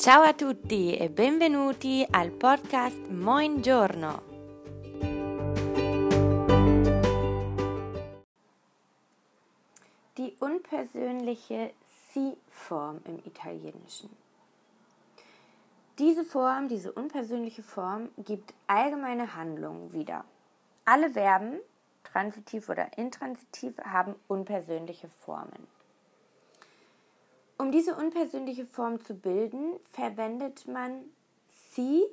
Ciao a tutti e benvenuti al podcast Moin Giorno. Die unpersönliche Si-Form im Italienischen. Diese Form, diese unpersönliche Form, gibt allgemeine Handlungen wieder. Alle Verben, transitiv oder intransitiv, haben unpersönliche Formen. Um diese unpersönliche Form zu bilden, verwendet man si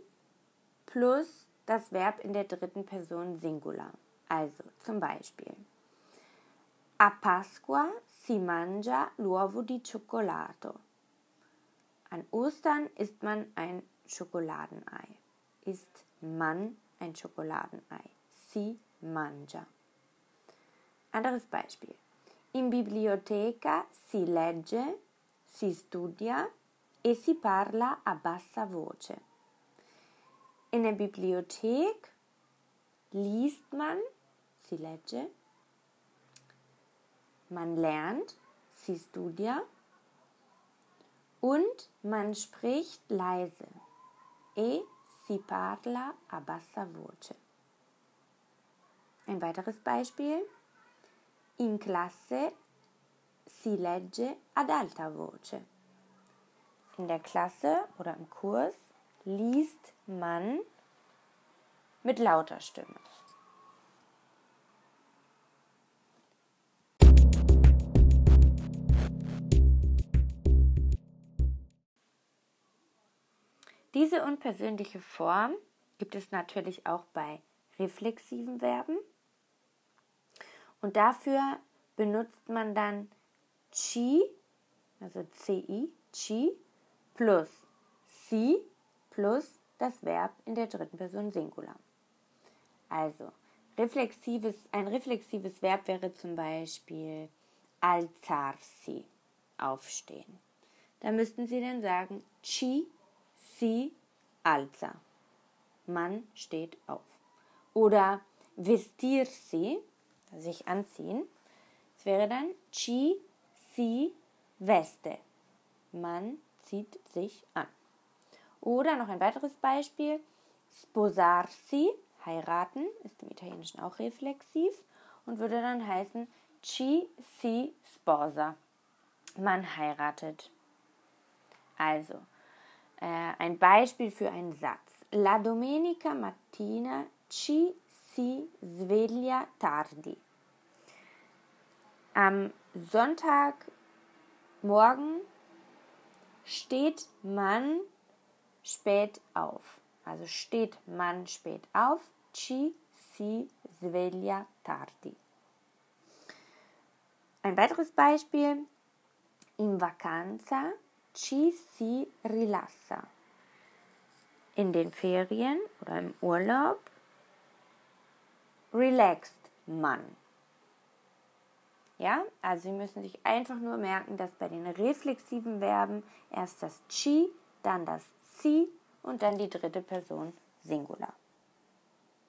plus das Verb in der dritten Person Singular. Also zum Beispiel A Pasqua si mangia l'uovo di cioccolato. An Ostern isst man ein Schokoladenei. Isst man ein Schokoladenei. Si mangia. Anderes Beispiel. In biblioteca si legge si studia e si parla a bassa voce. In der Bibliothek liest man, si legge, man lernt, si studia und man spricht leise e si parla a bassa voce. Ein weiteres Beispiel. In classe si legge ad alta voce. In der Klasse oder im Kurs liest man mit lauter Stimme. Diese unpersönliche Form gibt es natürlich auch bei reflexiven Verben. Und dafür benutzt man dann chi, also ci, chi, plus si plus das Verb in der dritten Person Singular. Also, reflexives, ein reflexives Verb wäre zum Beispiel alzarsi, aufstehen. Da müssten Sie dann sagen chi, si, alza. Man steht auf. Oder vestirsi, sich anziehen. Das wäre dann chi, si veste. Man zieht sich an. Oder noch ein weiteres Beispiel. Sposarsi, heiraten, ist im Italienischen auch reflexiv und würde dann heißen ci si sposa. Man heiratet. Also, äh, ein Beispiel für einen Satz. La domenica mattina ci si sveglia tardi. Am Sonntagmorgen steht man spät auf. Also steht man spät auf. Ci si sveglia tardi. Ein weiteres Beispiel. In vacanza ci si rilassa. In den Ferien oder im Urlaub relaxt man. Ja, also Sie müssen sich einfach nur merken, dass bei den reflexiven Verben erst das Chi, dann das Si und dann die dritte Person Singular.